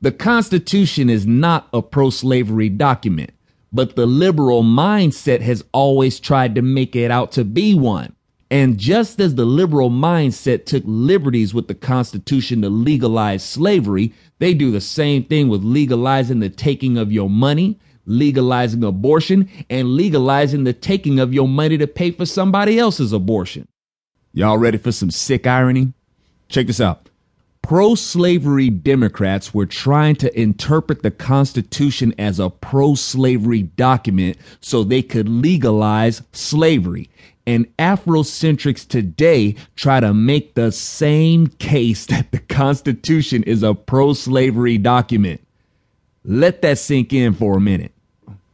The Constitution is not a pro slavery document, but the liberal mindset has always tried to make it out to be one. And just as the liberal mindset took liberties with the Constitution to legalize slavery, they do the same thing with legalizing the taking of your money, legalizing abortion, and legalizing the taking of your money to pay for somebody else's abortion. Y'all ready for some sick irony? Check this out. Pro slavery Democrats were trying to interpret the Constitution as a pro slavery document so they could legalize slavery and Afrocentrics today try to make the same case that the Constitution is a pro slavery document. Let that sink in for a minute.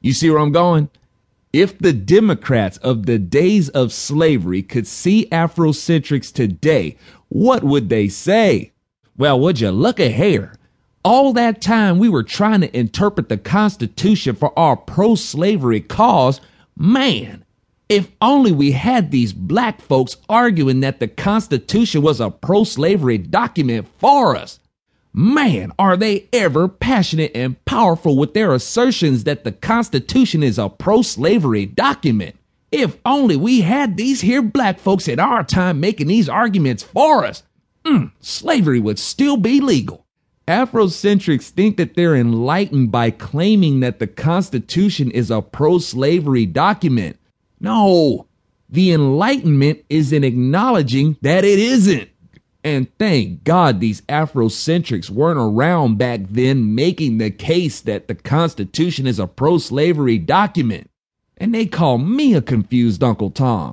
You see where I'm going? If the Democrats of the days of slavery could see Afrocentrics today, what would they say? Well, would you look at here? All that time we were trying to interpret the Constitution for our pro slavery cause, man, if only we had these black folks arguing that the Constitution was a pro slavery document for us. Man, are they ever passionate and powerful with their assertions that the Constitution is a pro slavery document. If only we had these here black folks in our time making these arguments for us, mm, slavery would still be legal. Afrocentrics think that they're enlightened by claiming that the Constitution is a pro slavery document. No, the Enlightenment is in acknowledging that it isn't. And thank God these Afrocentrics weren't around back then making the case that the Constitution is a pro slavery document. And they call me a confused Uncle Tom.